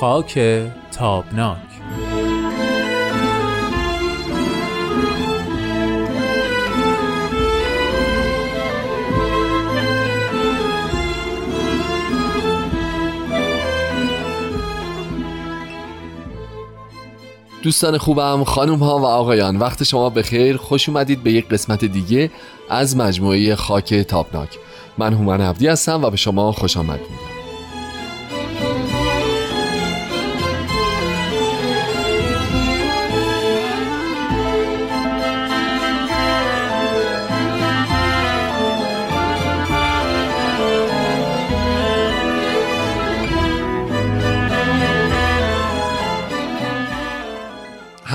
خاک تابناک. دوستان خوبم خانم ها و آقایان وقت شما بخیر. خوش اومدید به یک قسمت دیگه از مجموعه خاک تابناک. من هومن عبدی هستم و به شما خوش آمد. میگم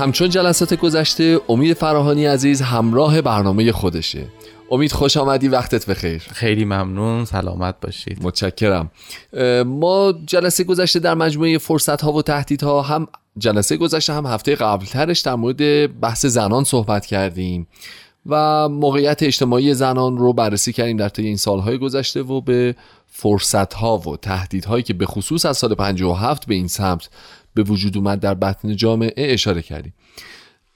همچون جلسات گذشته امید فراهانی عزیز همراه برنامه خودشه. امید خوش آمدی وقتت بخیر. خیلی ممنون سلامت باشید. متشکرم. ما جلسه گذشته در مجموعه فرصت ها و تهدیدها هم جلسه گذشته هم هفته قبلترش در مورد بحث زنان صحبت کردیم و موقعیت اجتماعی زنان رو بررسی کردیم در طی این سالهای گذشته و به فرصت ها و تهدیدهایی که به خصوص از سال 57 به این سمت به وجود اومد در بطن جامعه اشاره کردیم.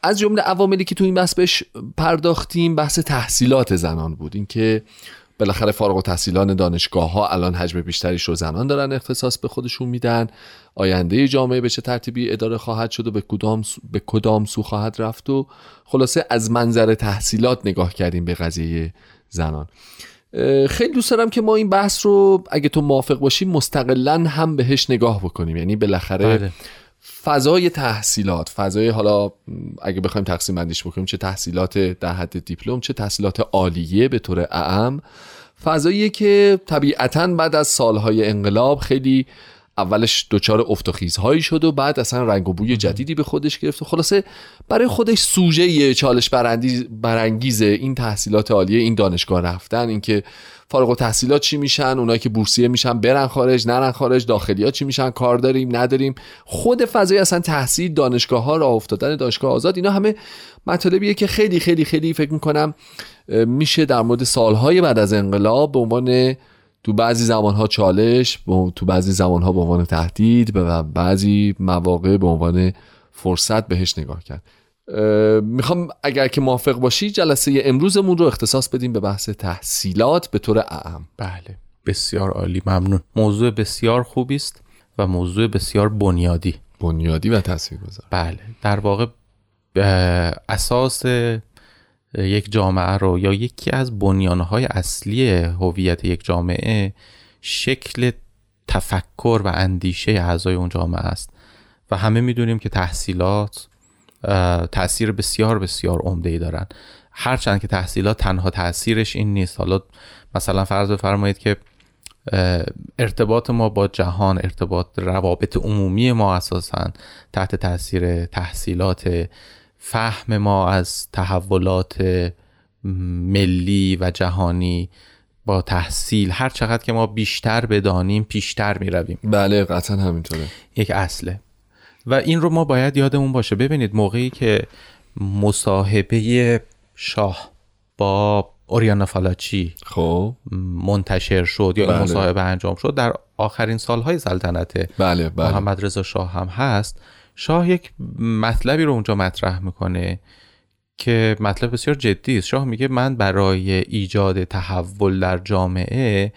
از جمله عواملی که تو این بحث بهش پرداختیم بحث تحصیلات زنان بود. اینکه بالاخره فارغ و تحصیلان دانشگاه ها الان حجم بیشتریش رو زنان دارن اختصاص به خودشون میدن. آینده جامعه به چه ترتیبی اداره خواهد شد و به کدام سو، به کدام سو خواهد رفت و خلاصه از منظر تحصیلات نگاه کردیم به قضیه زنان. خیلی دوست دارم که ما این بحث رو اگه تو موافق باشی مستقلا هم بهش نگاه بکنیم یعنی بالاخره بله. فضای تحصیلات فضای حالا اگه بخوایم تقسیم بندیش بکنیم چه تحصیلات در حد دیپلم چه تحصیلات عالیه به طور اعم فضایی که طبیعتا بعد از سالهای انقلاب خیلی اولش دچار افت و خیزهایی شد و بعد اصلا رنگ و بوی جدیدی به خودش گرفت و خلاصه برای خودش سوژه چالش برانگیز این تحصیلات عالیه این دانشگاه رفتن اینکه فارغ تحصیلات چی میشن اونایی که بورسیه میشن برن خارج نرن خارج داخلیات چی میشن کار داریم نداریم. خود فضای اصلا تحصیل دانشگاه ها راه افتادن دانشگاه آزاد اینا همه مطالبیه که خیلی خیلی خیلی فکر می‌کنم میشه در مورد سالهای بعد از انقلاب به عنوان تو بعضی زمانها چالش تو بعضی زمانها به عنوان تهدید و بعضی مواقع به عنوان فرصت بهش نگاه کرد. می‌خوام اگر که موافق باشی جلسه امروزمون رو اختصاص بدیم به بحث تحصیلات به طور اعم. بله بسیار عالی ممنون. موضوع بسیار خوبی است و موضوع بسیار بنیادی. بنیادی و تاثیرگذار. بله در واقع اساس یک جامعه رو یا یکی از بنیانهای اصلی هویت یک جامعه شکل تفکر و اندیشه اعضای اون جامعه است. و همه می‌دونیم که تحصیلات تاثیر بسیار بسیار عمده ای دارن. هرچند که تحصیلات تنها تاثیرش این نیست. حالا مثلا فرض بفرمایید که ارتباط ما با جهان ارتباط روابط عمومی ما اساسا تحت تاثیر تحصیلات فهم ما از تحولات ملی و جهانی با تحصیل هر چقدر که ما بیشتر بدانیم پیشتر می رویم بله قطعا همینطوره. یک اصله. و این رو ما باید یادمون باشه. ببینید موقعی که مصاحبه شاه با اوریانا فالاچی خب. منتشر شد یا بله. این مصاحبه انجام شد در آخرین سالهای سلطنت بله بله. محمد رضا شاه هم هست. شاه یک مطلبی رو اونجا مطرح می‌کنه که مطلب بسیار جدی است شاه میگه من برای ایجاد تحول در جامعه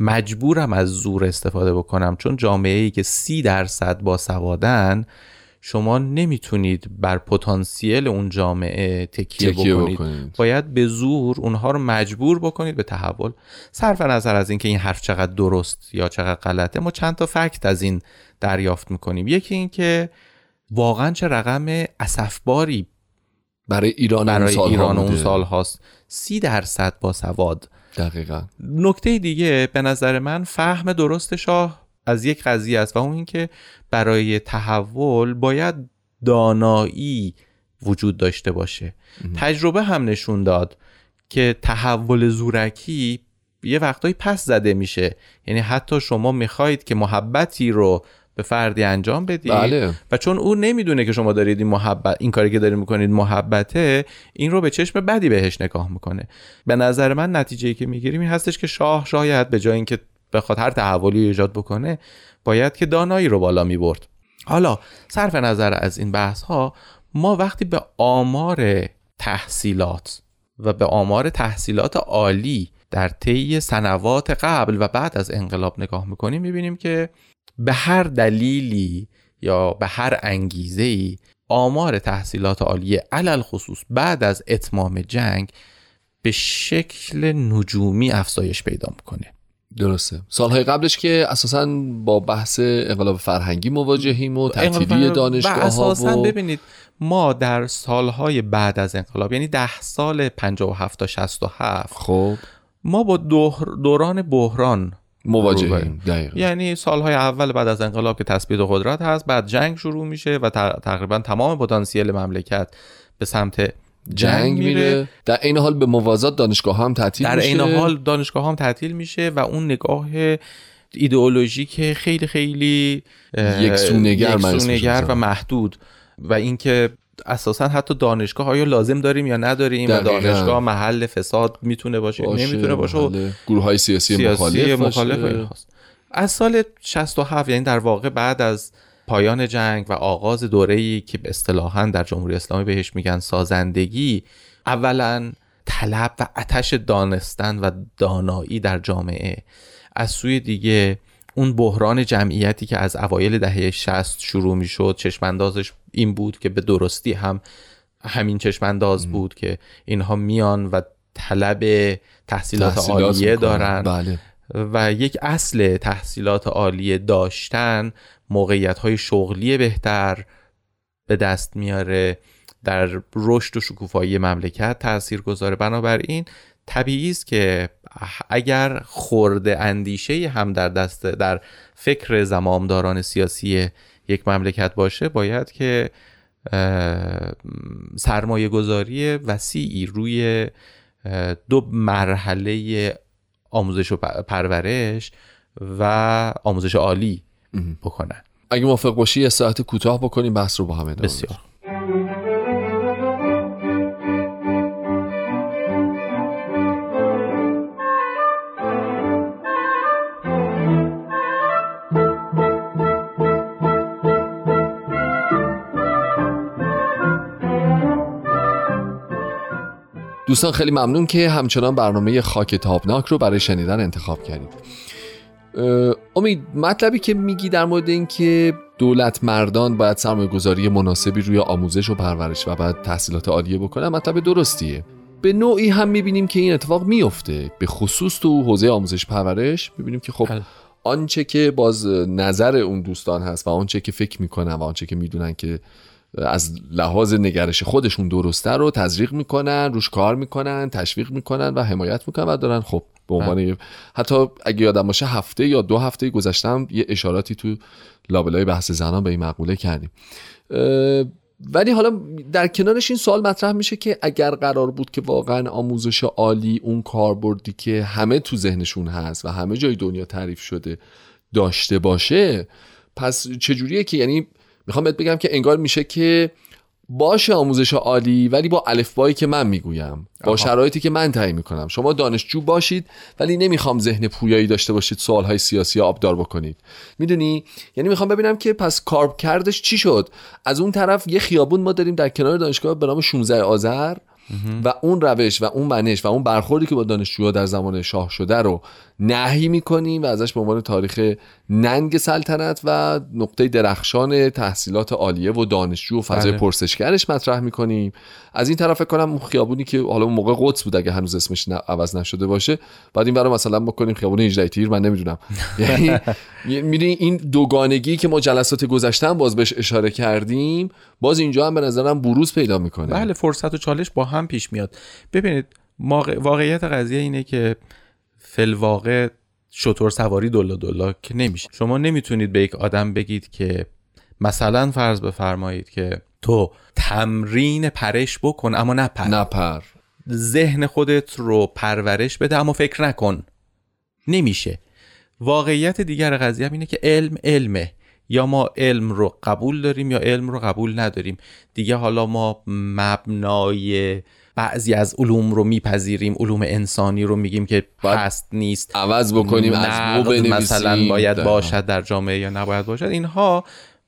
مجبورم از زور استفاده بکنم چون جامعه ای که سی درصد با سوادن شما نمی‌تونید بر پتانسیل اون جامعه تکیه, تکیه بکنید. بکنید. باید به زور اونها رو مجبور بکنید به تحول صرف نظر از اینکه این حرف چقدر درست یا چقدر غلطه ما چند تا فکت از این دریافت می‌کنیم یکی اینکه واقعا چه رقم اسفباری برای ایران برای اون ایران اون سال هاست سی درصد با سواد. دقیقا. نکته دیگه به نظر من فهم درست شاه از یک قضیه است و اون اینکه برای تحول باید دانایی وجود داشته باشه. تجربه هم نشون داد که تحول زورکی یه وقتایی پس زده میشه. یعنی حتی شما می‌خواهید که محبتی رو به فردی انجام بدید بله. و چون او نمی‌دونه که شما دارید این محبت این کاری که دارید می‌کنید محبته این رو به چشم بدی بهش نگاه می‌کنه. به نظر من نتیجه که می‌گیریم این هستش که شاه شاید به جای اینکه بخواد هر تحولی ایجاد بکنه باید که دانایی رو بالا می‌برد. حالا صرف نظر از این بحث ها ما وقتی به آمار تحصیلات و به آمار تحصیلات عالی در طی سنوات قبل و بعد از انقلاب نگاه می‌کنیم می‌بینیم که به هر دلیلی یا به هر انگیزه ای آمار تحصیلات عالی علل خصوص بعد از اتمام جنگ به شکل نجومی افزایش پیدا می‌کنه. درسته. سالهای قبلش که اساسا با بحث انقلاب فرهنگی مواجهیم و تعطیلی دانشگاه ها و ببینید ما در سالهای بعد از انقلاب یعنی ده سال 57 تا 67 خب. ما با دوران بحران مواجهیم. یعنی سالهای اول بعد از انقلاب که تثبیت قدرت هست بعد جنگ شروع میشه و تقریبا تمام پتانسیل مملکت به سمت جنگ میره. در این حال به موازات دانشگاه هم تعطیل در این حال دانشگاه هم تعطیل میشه و اون نگاه ایدئولوژیک خیلی خیلی یک سونگر, و محدود و اینکه اساسا حتی دانشگاه آیا لازم داریم یا نداریم؟ و دانشگاه محل فساد می‌تونه باشه, باشه نمی‌تونه باشه؟ گروه های سیاسی, سیاسی مخالف, مخالف از سال 67 یعنی در واقع بعد از پایان جنگ و آغاز دوره‌ای که به اصطلاحا در جمهوری اسلامی بهش میگن سازندگی اولا طلب و اتش دانستن و دانایی در جامعه. از سوی دیگه اون بحران جمعیتی که از اوایل دهه 60 شروع می شد چشماندازش این بود که به درستی هم همین چشمانداز بود که اینها میان و طلب تحصیلات, تحصیلات عالیه دارن. بله. و یک اصل تحصیلات عالیه داشتن موقعیت های شغلی بهتر به دست میاره در رشد و شکوفایی مملکت تأثیر گذاره. بنابراین طبیعی است که اگر خورده اندیشه هم در دست در فکر زمامداران سیاسی یک مملکت باشه باید که سرمایه گذاری وسیعی روی دو مرحله آموزش و پرورش و آموزش عالی بکنن. اگه موافق باشی یه ساعت کوتاه بکنیم بحث رو با هم بسیار. دوستان خیلی ممنون که همچنان برنامه خاک تابناک رو برای شنیدن انتخاب کردید. امید مطلبی که میگی در مورد اینکه دولت مردان باید سرمایه گذاری مناسبی روی آموزش و پرورش و بعد تحصیلات عالیه بکنن مطلب درستیه. به نوعی هم می‌بینیم که این اتفاق میفته به خصوص تو حوزه آموزش پرورش می‌بینیم که خب بله. آنچه که باز نظر اون دوستان هست و آنچه که فکر می‌کنن و آنچه که می‌دونن که از لحاظ نگرش خودشون درسته رو تزریق می‌کنن روش کار می‌کنن تشویق می‌کنن و حمایت می‌کنن و دارن خب به عنوان حتی اگه یادم باشه هفته یا دو هفته گذشتم یه اشاراتی تو لابلای بحث زنان به این مقوله کردیم. ولی حالا در کنارش این سوال مطرح میشه که اگر قرار بود که واقعا آموزش عالی اون کاربردی که همه تو ذهنشون هست و همه جای دنیا تعریف شده داشته باشه پس چجوریه که یعنی می‌خوام بهت بگم که انگار میشه که باشه آموزش عالی ولی با الفبایی که من می‌گویم با شرایطی که من تعیین می‌کنم. شما دانشجو باشید ولی نمی‌خوام ذهن پویایی داشته باشید سوالهای سیاسی آبدار بکنید. می‌دونی؟ یعنی می‌خوام ببینم که پس کارب کردش چی شد؟ از اون طرف یه خیابون ما داریم در کنار دانشگاه به نام 16 آذر. و اون روش و اون منش و اون برخوردی که با دانشجوها در زمان شاه شده رو نهی می‌کنیم و ازش به عنوان تاریخ ننگ سلطنت و نقطه درخشان تحصیلات عالیه و دانشجو و فضای بله. پرسشگرش مطرح می‌کنیم. از این طرف کنم اون خیابونی که حالا اون موقع قدس بود اگه هنوز اسمش عوض نشده باشه بعد این برای مثلا بکنیم خیابون 18 تیر من نمی‌دونم. یعنی می‌دونی این دوگانگی که ما جلسات گذشتن باز بهش اشاره کردیم باز اینجا هم به نظرم بروز پیدا می‌کنه. بله فرصت و چالش با هم پیش میاد. ببینید واقعیت قضیه اینه که فلواقع شطور سواری دلا دلا که نمیشه. شما نمی‌تونید به یک آدم بگید که مثلا فرض بفرمایید که تو تمرین پرش بکن اما نپر نپر ذهن خودت رو پرورش بده اما فکر نکن. نمیشه. واقعیت دیگر قضیه اینه که علم علمه. یا ما علم رو قبول داریم یا علم رو قبول نداریم. دیگه حالا ما مبنای بعضی از علوم رو میپذیریم علوم انسانی رو میگیم که هست نیست. عوض بکنیم از مثلا باید باشد در جامعه یا نباید باشد. اینها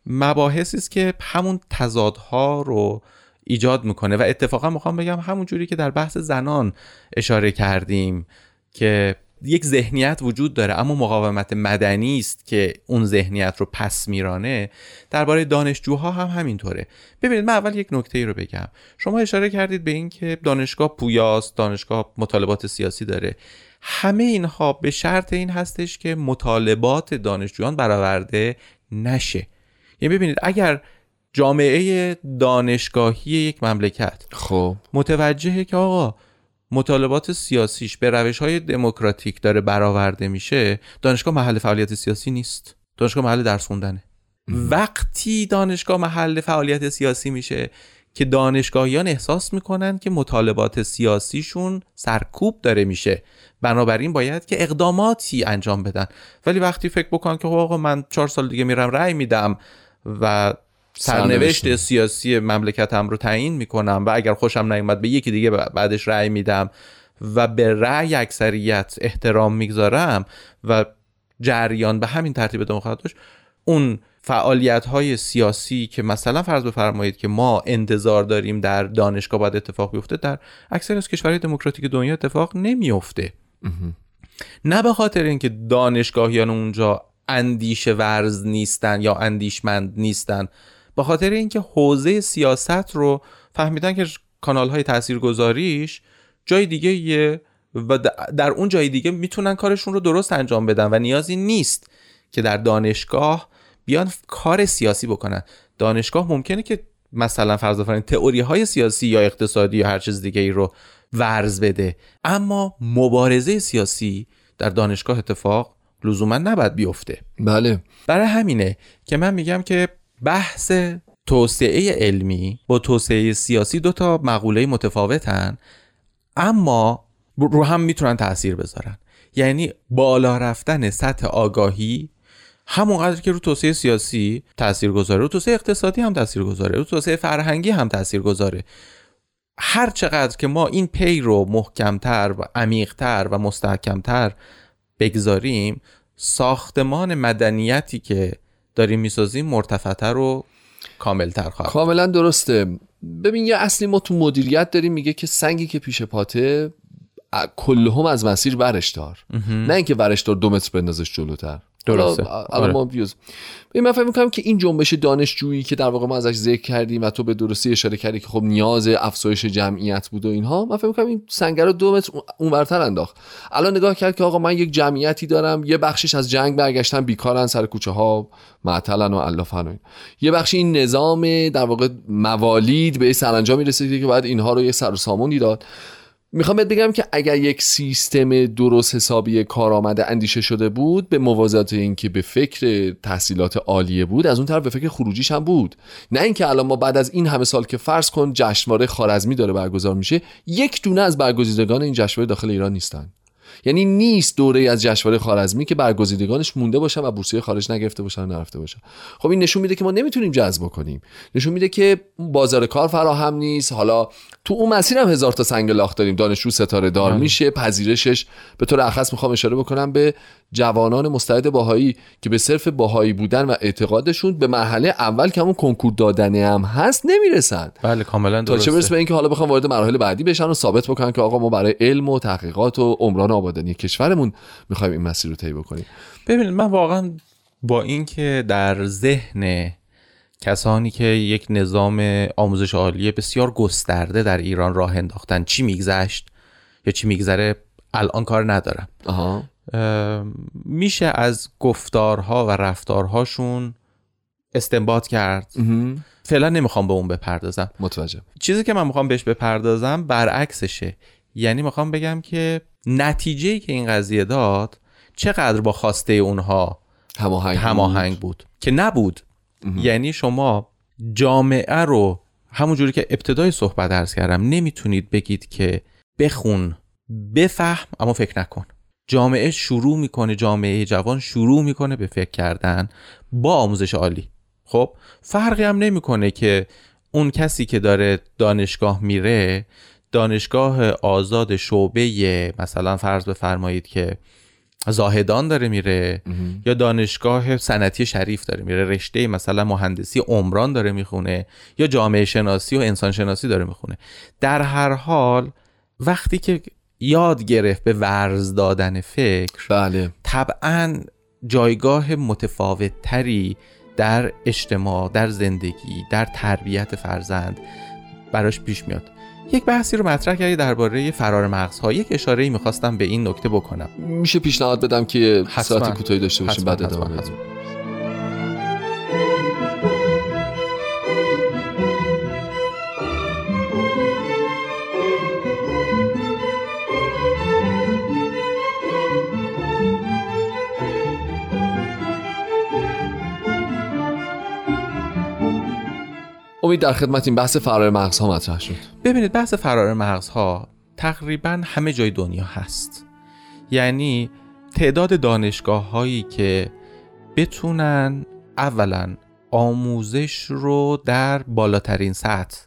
مباحثی است که همون تضادها رو ایجاد می‌کنه. و اتفاقا می‌خوام بگم همون جوری که در بحث زنان اشاره کردیم که یک ذهنیت وجود داره اما مقاومت مدنی است که اون ذهنیت رو پس میرانه. درباره دانشجوها هم همینطوره. ببینید من اول یک نکته ای رو بگم. شما اشاره کردید به اینکه دانشگاه پویاست دانشگاه مطالبات سیاسی داره. همه اینها به شرط این هستش که مطالبات دانشجویان برآورده نشه. یعنی ببینید اگر جامعه دانشگاهی یک مملکت خب. متوجهه که آقا مطالبات سیاسیش به روش های دموکراتیک داره برآورده میشه دانشگاه محل فعالیت سیاسی نیست. دانشگاه محل درس خوندنه. وقتی دانشگاه محل فعالیت سیاسی میشه که دانشگاهیان احساس می‌کنن که مطالبات سیاسیشون سرکوب داره میشه بنابراین باید که اقداماتی انجام بدن. ولی وقتی فکر بکن که آقا من چهار سال دیگه میرم رأی میدم و سرنوشت سیاسی مملکتم رو تعیین می‌کنم و اگر خوشم نیومد به یکی دیگه بعدش رأی میدم و به رأی اکثریت احترام می‌گذارم و جریان به همین ترتیب ادامه خواهد داشت اون فعالیت های سیاسی که مثلا فرض بفرمایید که ما انتظار داریم در دانشگاه باید اتفاق بیفته در اکثر از کشورهای دموکراتیک دنیا اتفاق نمیفته نه به خاطر اینکه دانشگاهیان اونجا اندیشه ورز نیستن یا اندیشمند نیستن. به خاطر اینکه حوزه سیاست رو فهمیدن که کانال های تاثیرگذاریش جای دیگه یه و در اون جای دیگه می‌تونن کارشون رو درست انجام بدن و نیازی نیست که در دانشگاه بیان کار سیاسی بکنن. دانشگاه ممکنه که مثلا فرض بفرمایید تئوری های سیاسی یا اقتصادی یا هر چیز دیگه ای رو ورز بده. اما مبارزه سیاسی در دانشگاه اتفاق لزوما نباید بیفته. بله. برای همینه که من میگم که بحث توسعه علمی با توسعه سیاسی دو تا مقوله متفاوتن اما رو هم می‌تونن تاثیر بذارن. یعنی بالا رفتن سطح آگاهی همونقدر که رو توسعه سیاسی تاثیر گذاره رو توسعه اقتصادی هم تاثیر گذاره رو توسعه فرهنگی هم تاثیر گذاره هر چقدر که ما این پی رو محکمتر و عمیقتر و مستحکمتر بگذاریم ساختمان مدنیتی که داریم می‌سازیم مرتفعتر و کاملتر خواهد کاملا درسته. ببین یه اصلی ما تو مدیریت داریم میگه که سنگی که پیش پاته کلهم از مسیر ورش دار. نه اینکه ورش دار دو متر بندازش جلوتر. درسته. ما ویوز من فکر می‌کنم که این جنبش دانشجویی که در واقع ما ازش ذکر کردیم و تو به درستی اشاره کردی که خب نیاز افزایش جمعیت بود و اینها من فکر می‌کنم این سنگر رو دو متر اونورتر انداخت. الان نگاه کرد که آقا من یک جمعیتی دارم یه بخشش از جنگ برگشتن بیکارن سر کوچه ها معطلن و الله یه بخشی این نظام در واقع موالید به سرانجامی رسیده که بعد اینها رو یه سر و سامونی داد. می‌خوام بهت بگم که اگر یک سیستم درست حسابی کارآمد اندیشه شده بود به موازات اینکه به فکر تحصیلات عالیه بود از اون طرف به فکر خروجیش هم بود. نه اینکه الان ما بعد از این همه سال که فرض کن جشنواره خارزمی داره برگزار میشه یک دونه از برگزیدگان این جشنواره داخل ایران نیستن. یعنی نیست دوره از جشنواره خارزمی که برگزیدگانش مونده باشن و بورسیه خارج نگرفته باشن و نرفته باشن. خب این نشون میده که ما نمی‌تونیم جذب کنیم. نشون میده که بازار کار فراهم نیست. حالا تو اون مسیر هم هزار تا سنگ لاخ داریم. دانشجو ستاره دار بله. میشه. پذیرشش به طور اخص می‌خوام اشاره بکنم به جوانان مستعد باهایی که به صرف باهایی بودن و اعتقادشون به مرحله اول که همون کنکور دادنه هم هست نمی‌رسن. بله کاملا درسته تا چه برسه به اینکه حالا بخوام وارد مراحل بعدی بشن و ثابت بکنن که آقا ما برای علم و تحقیقات و عمران آبادانی کشورمون می‌خوایم این مسیر رو طی بکنیم. ببینید من واقعا با اینکه در ذهن کسانی که یک نظام آموزش عالی بسیار گسترده در ایران راه انداختن چی میگذشت یا چی میگذره الان کار ندارم. آها. میشه از گفتارها و رفتارهاشون استنباط کرد. فعلا نمی‌خوام به اون بپردازم. متوجه. چیزی که من می‌خوام بهش بپردازم برعکسشه. یعنی می‌خوام بگم که نتیجه که این قضیه داد چقدر با خواسته اونها هماهنگ, هماهنگ بود. بود. که نبود. یعنی شما جامعه رو همونجوری که ابتدای صحبت درس کردم نمی‌تونید بگید که بخون بفهم اما فکر نکن. جامعه شروع می‌کنه جامعه جوان شروع می‌کنه به فکر کردن با آموزش عالی. خب فرقی هم نمی‌کنه که اون کسی که داره دانشگاه میره دانشگاه آزاد شعبه مثلا فرض بفرمایید که زاهدان داره میره یا دانشگاه صنعتی شریف داره میره رشته مثلا مهندسی عمران داره می‌خونه یا جامعه شناسی و انسان شناسی داره می‌خونه. در هر حال وقتی که یاد گرفت به ورز دادن فکر بله. طبعا جایگاه متفاوت تری در اجتماع در زندگی در تربیت فرزند براش پیش میاد. یک بحثی رو مطرح کردی درباره فرار مغزها یک اشاره ای می‌خواستم به این نکته بکنم میشه پیشنهاد بدم که. ساعت کوتاهی داشته باشیم بعد ادامه. بدیم امید در خدمت این بحث فرار مغزها مطرح شد ببینید بحث فرار مغزها تقریبا همه جای دنیا هست. یعنی تعداد دانشگاه هایی که بتونن اولا آموزش رو در بالاترین سطح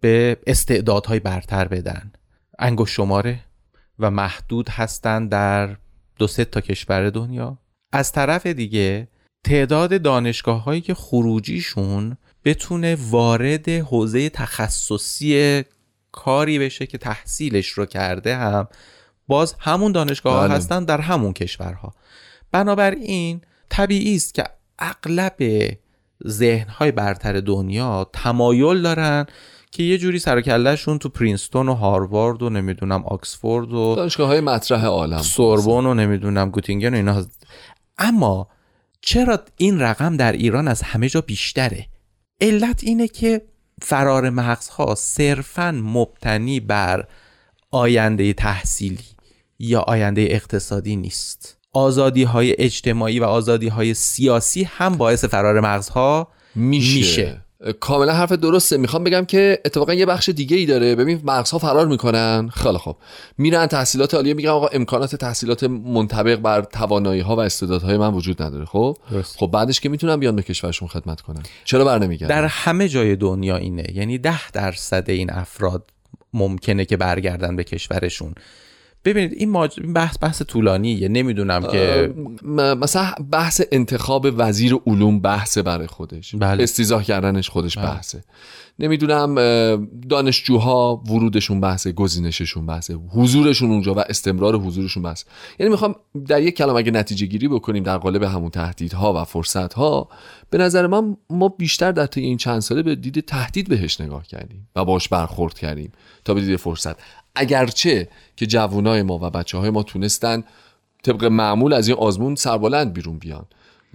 به استعدادهای برتر بدن. انگوش شماره و محدود هستن در دو سه تا کشور دنیا. از طرف دیگه تعداد دانشگاه هایی که خروجیشون بتونه وارد حوزه تخصصی کاری بشه که تحصیلش رو کرده هم باز همون دانشگاه ها بله. هستن در همون کشورها بنابراین طبیعی است که اغلب ذهنهای برتر دنیا تمایل دارن که یه جوری سر تو پرینستون و هاروارد و نمی‌دونم آکسفورد و دانشگاه های مطرح عالم سوربن و نمی‌دونم گوتینگن و اینا هست. اما چرا این رقم در ایران از همه جا بیشتره علت اینه که فرار مغزها صرفا مبتنی بر آینده تحصیلی یا آینده اقتصادی نیست آزادی های اجتماعی و آزادی های سیاسی هم باعث فرار مغزها میشه, میشه. کاملا حرف درسته. می‌خوام بگم که اتفاقا یه بخش دیگه ای داره. ببین مغزها فرار می‌کنن. خیلی خوب. میرن تحصیلات عالیه. میگن آقا امکانات تحصیلات منطبق بر توانایی ها و استعدادهای من وجود نداره. خب؟ درست. خب بعدش که می‌تونن بیان به کشورشون خدمت کنن. چرا بر نمیگردن؟ در همه جای دنیا اینه. یعنی ده درصد این افراد ممکنه که برگردن به کشورشون. ببینید این, ماج... این بحث بحث طولانیه. نمی‌دونم که مثلا بحث انتخاب وزیر علوم بحث برای خودش. بله. استیزاه کردنش خودش بحثه. نمی‌دونم دانشجوها ورودشون بحثه گزینششون بحثه حضورشون اونجا و استمرار حضورشون بحث یعنی می‌خوام در یک کلام اگه نتیجه گیری بکنیم در قالب همون تهدیدها و فرصتها به نظر من ما بیشتر در طی این چند ساله به دید تهدید بهش نگاه کردیم و باش برخورد کردیم تا به دید فرصت. اگرچه که جوانای ما و بچه های ما تونستن طبق معمول از این آزمون سربلند بیرون بیان.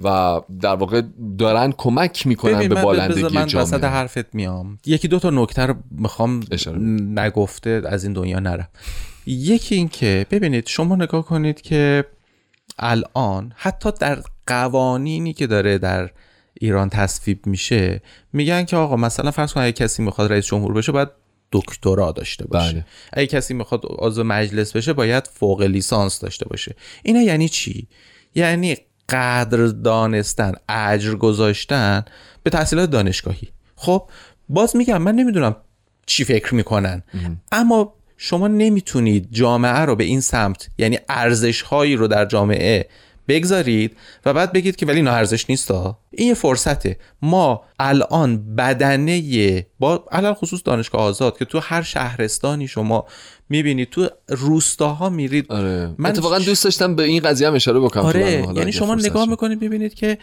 و در واقع دارن کمک می‌کنن به بالندگی من وسط جامعه حرفت میام. یکی دو تا نکته رو می‌خوام. نگفته از این دنیا نرم. یکی این که ببینید شما نگاه کنید که الان حتی در قوانینی که داره در ایران تصویب میشه میگن که آقا مثلا فرض کن اگه کسی می‌خواد رئیس جمهور بشه باید دکترا داشته باشه. بله. اگه کسی می‌خواد عضو مجلس بشه باید فوق لیسانس داشته باشه. اینا یعنی چی؟ یعنی قدر دانستن اجر گذاشتن به تحصیلات دانشگاهی. خب باز میگم من نمی‌دونم چی فکر می‌کنن. اما شما نمی‌تونید جامعه رو به این سمت یعنی ارزش هایی رو در جامعه بگذارید و بعد بگید که ولی اینا ارزش نیست این یه فرصته. ما الان بدنه با الان خصوص دانشگاه آزاد که تو هر شهرستانی شما می‌بینید تو روستاها میرید. آره. من اتفاقا دوست داشتم به این قضیه هم اشاره بکنم آره. یعنی شما نگاه. می‌کنید ببینید که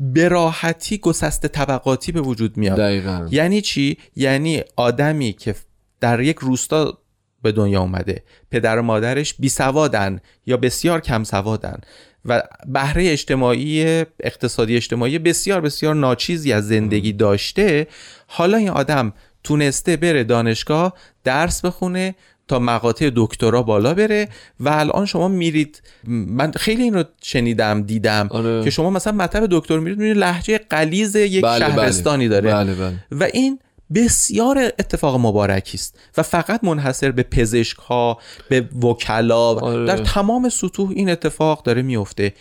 به راحتی گسسته طبقاتی به وجود میاد. دقیقاً. یعنی چی؟ یعنی آدمی که در یک روستا به دنیا اومده پدر و مادرش بی سوادن یا بسیار کم سوادن. و بهره اجتماعی اقتصادی اجتماعی بسیار بسیار ناچیزی از زندگی داشته. حالا این آدم تونسته بره دانشگاه درس بخونه تا مقاطع دکترا بالا بره و الان شما میرید. من خیلی این رو شنیدم دیدم آره. که شما مثلا مطب دکتر میرید میرید لحجه قلیز یک بله، بله. شهرستانی داره. بله بله. و این بسیار اتفاق مبارکی است و فقط منحصر به پزشک ها به وکلا آره. در تمام سطوح این اتفاق داره میفته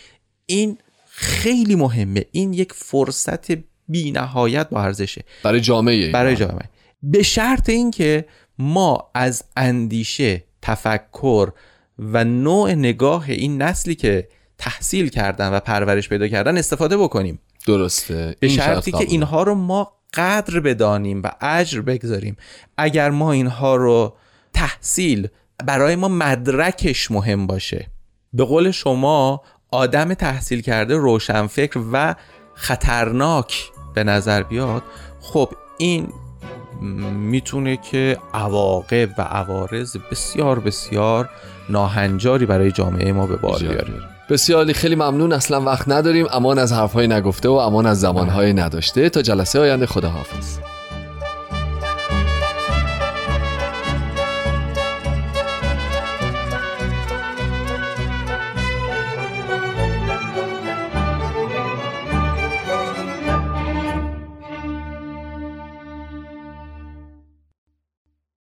این خیلی مهمه این یک فرصت بی نهایت با ارزشه برای جامعه. برای جامعه به شرط اینکه ما از اندیشه تفکر و نوع نگاه این نسلی که تحصیل کردن و پرورش پیدا کردن استفاده بکنیم درسته به شرطی شرط که. اینها رو ما قدر بدانیم و اجر بگذاریم. اگر ما اینها رو تحصیل برای ما مدرکش مهم باشه. به قول شما آدم تحصیل کرده روشنفکر و خطرناک به نظر بیاد خب این می‌تونه که عواقب و عوارض بسیار بسیار ناهنجاری برای جامعه ما به بار بیاره. بسیار. خیلی ممنون اصلا وقت نداریم امان از حرفهای نگفته و امان از زمانهای نداشته تا جلسه آینده خداحافظ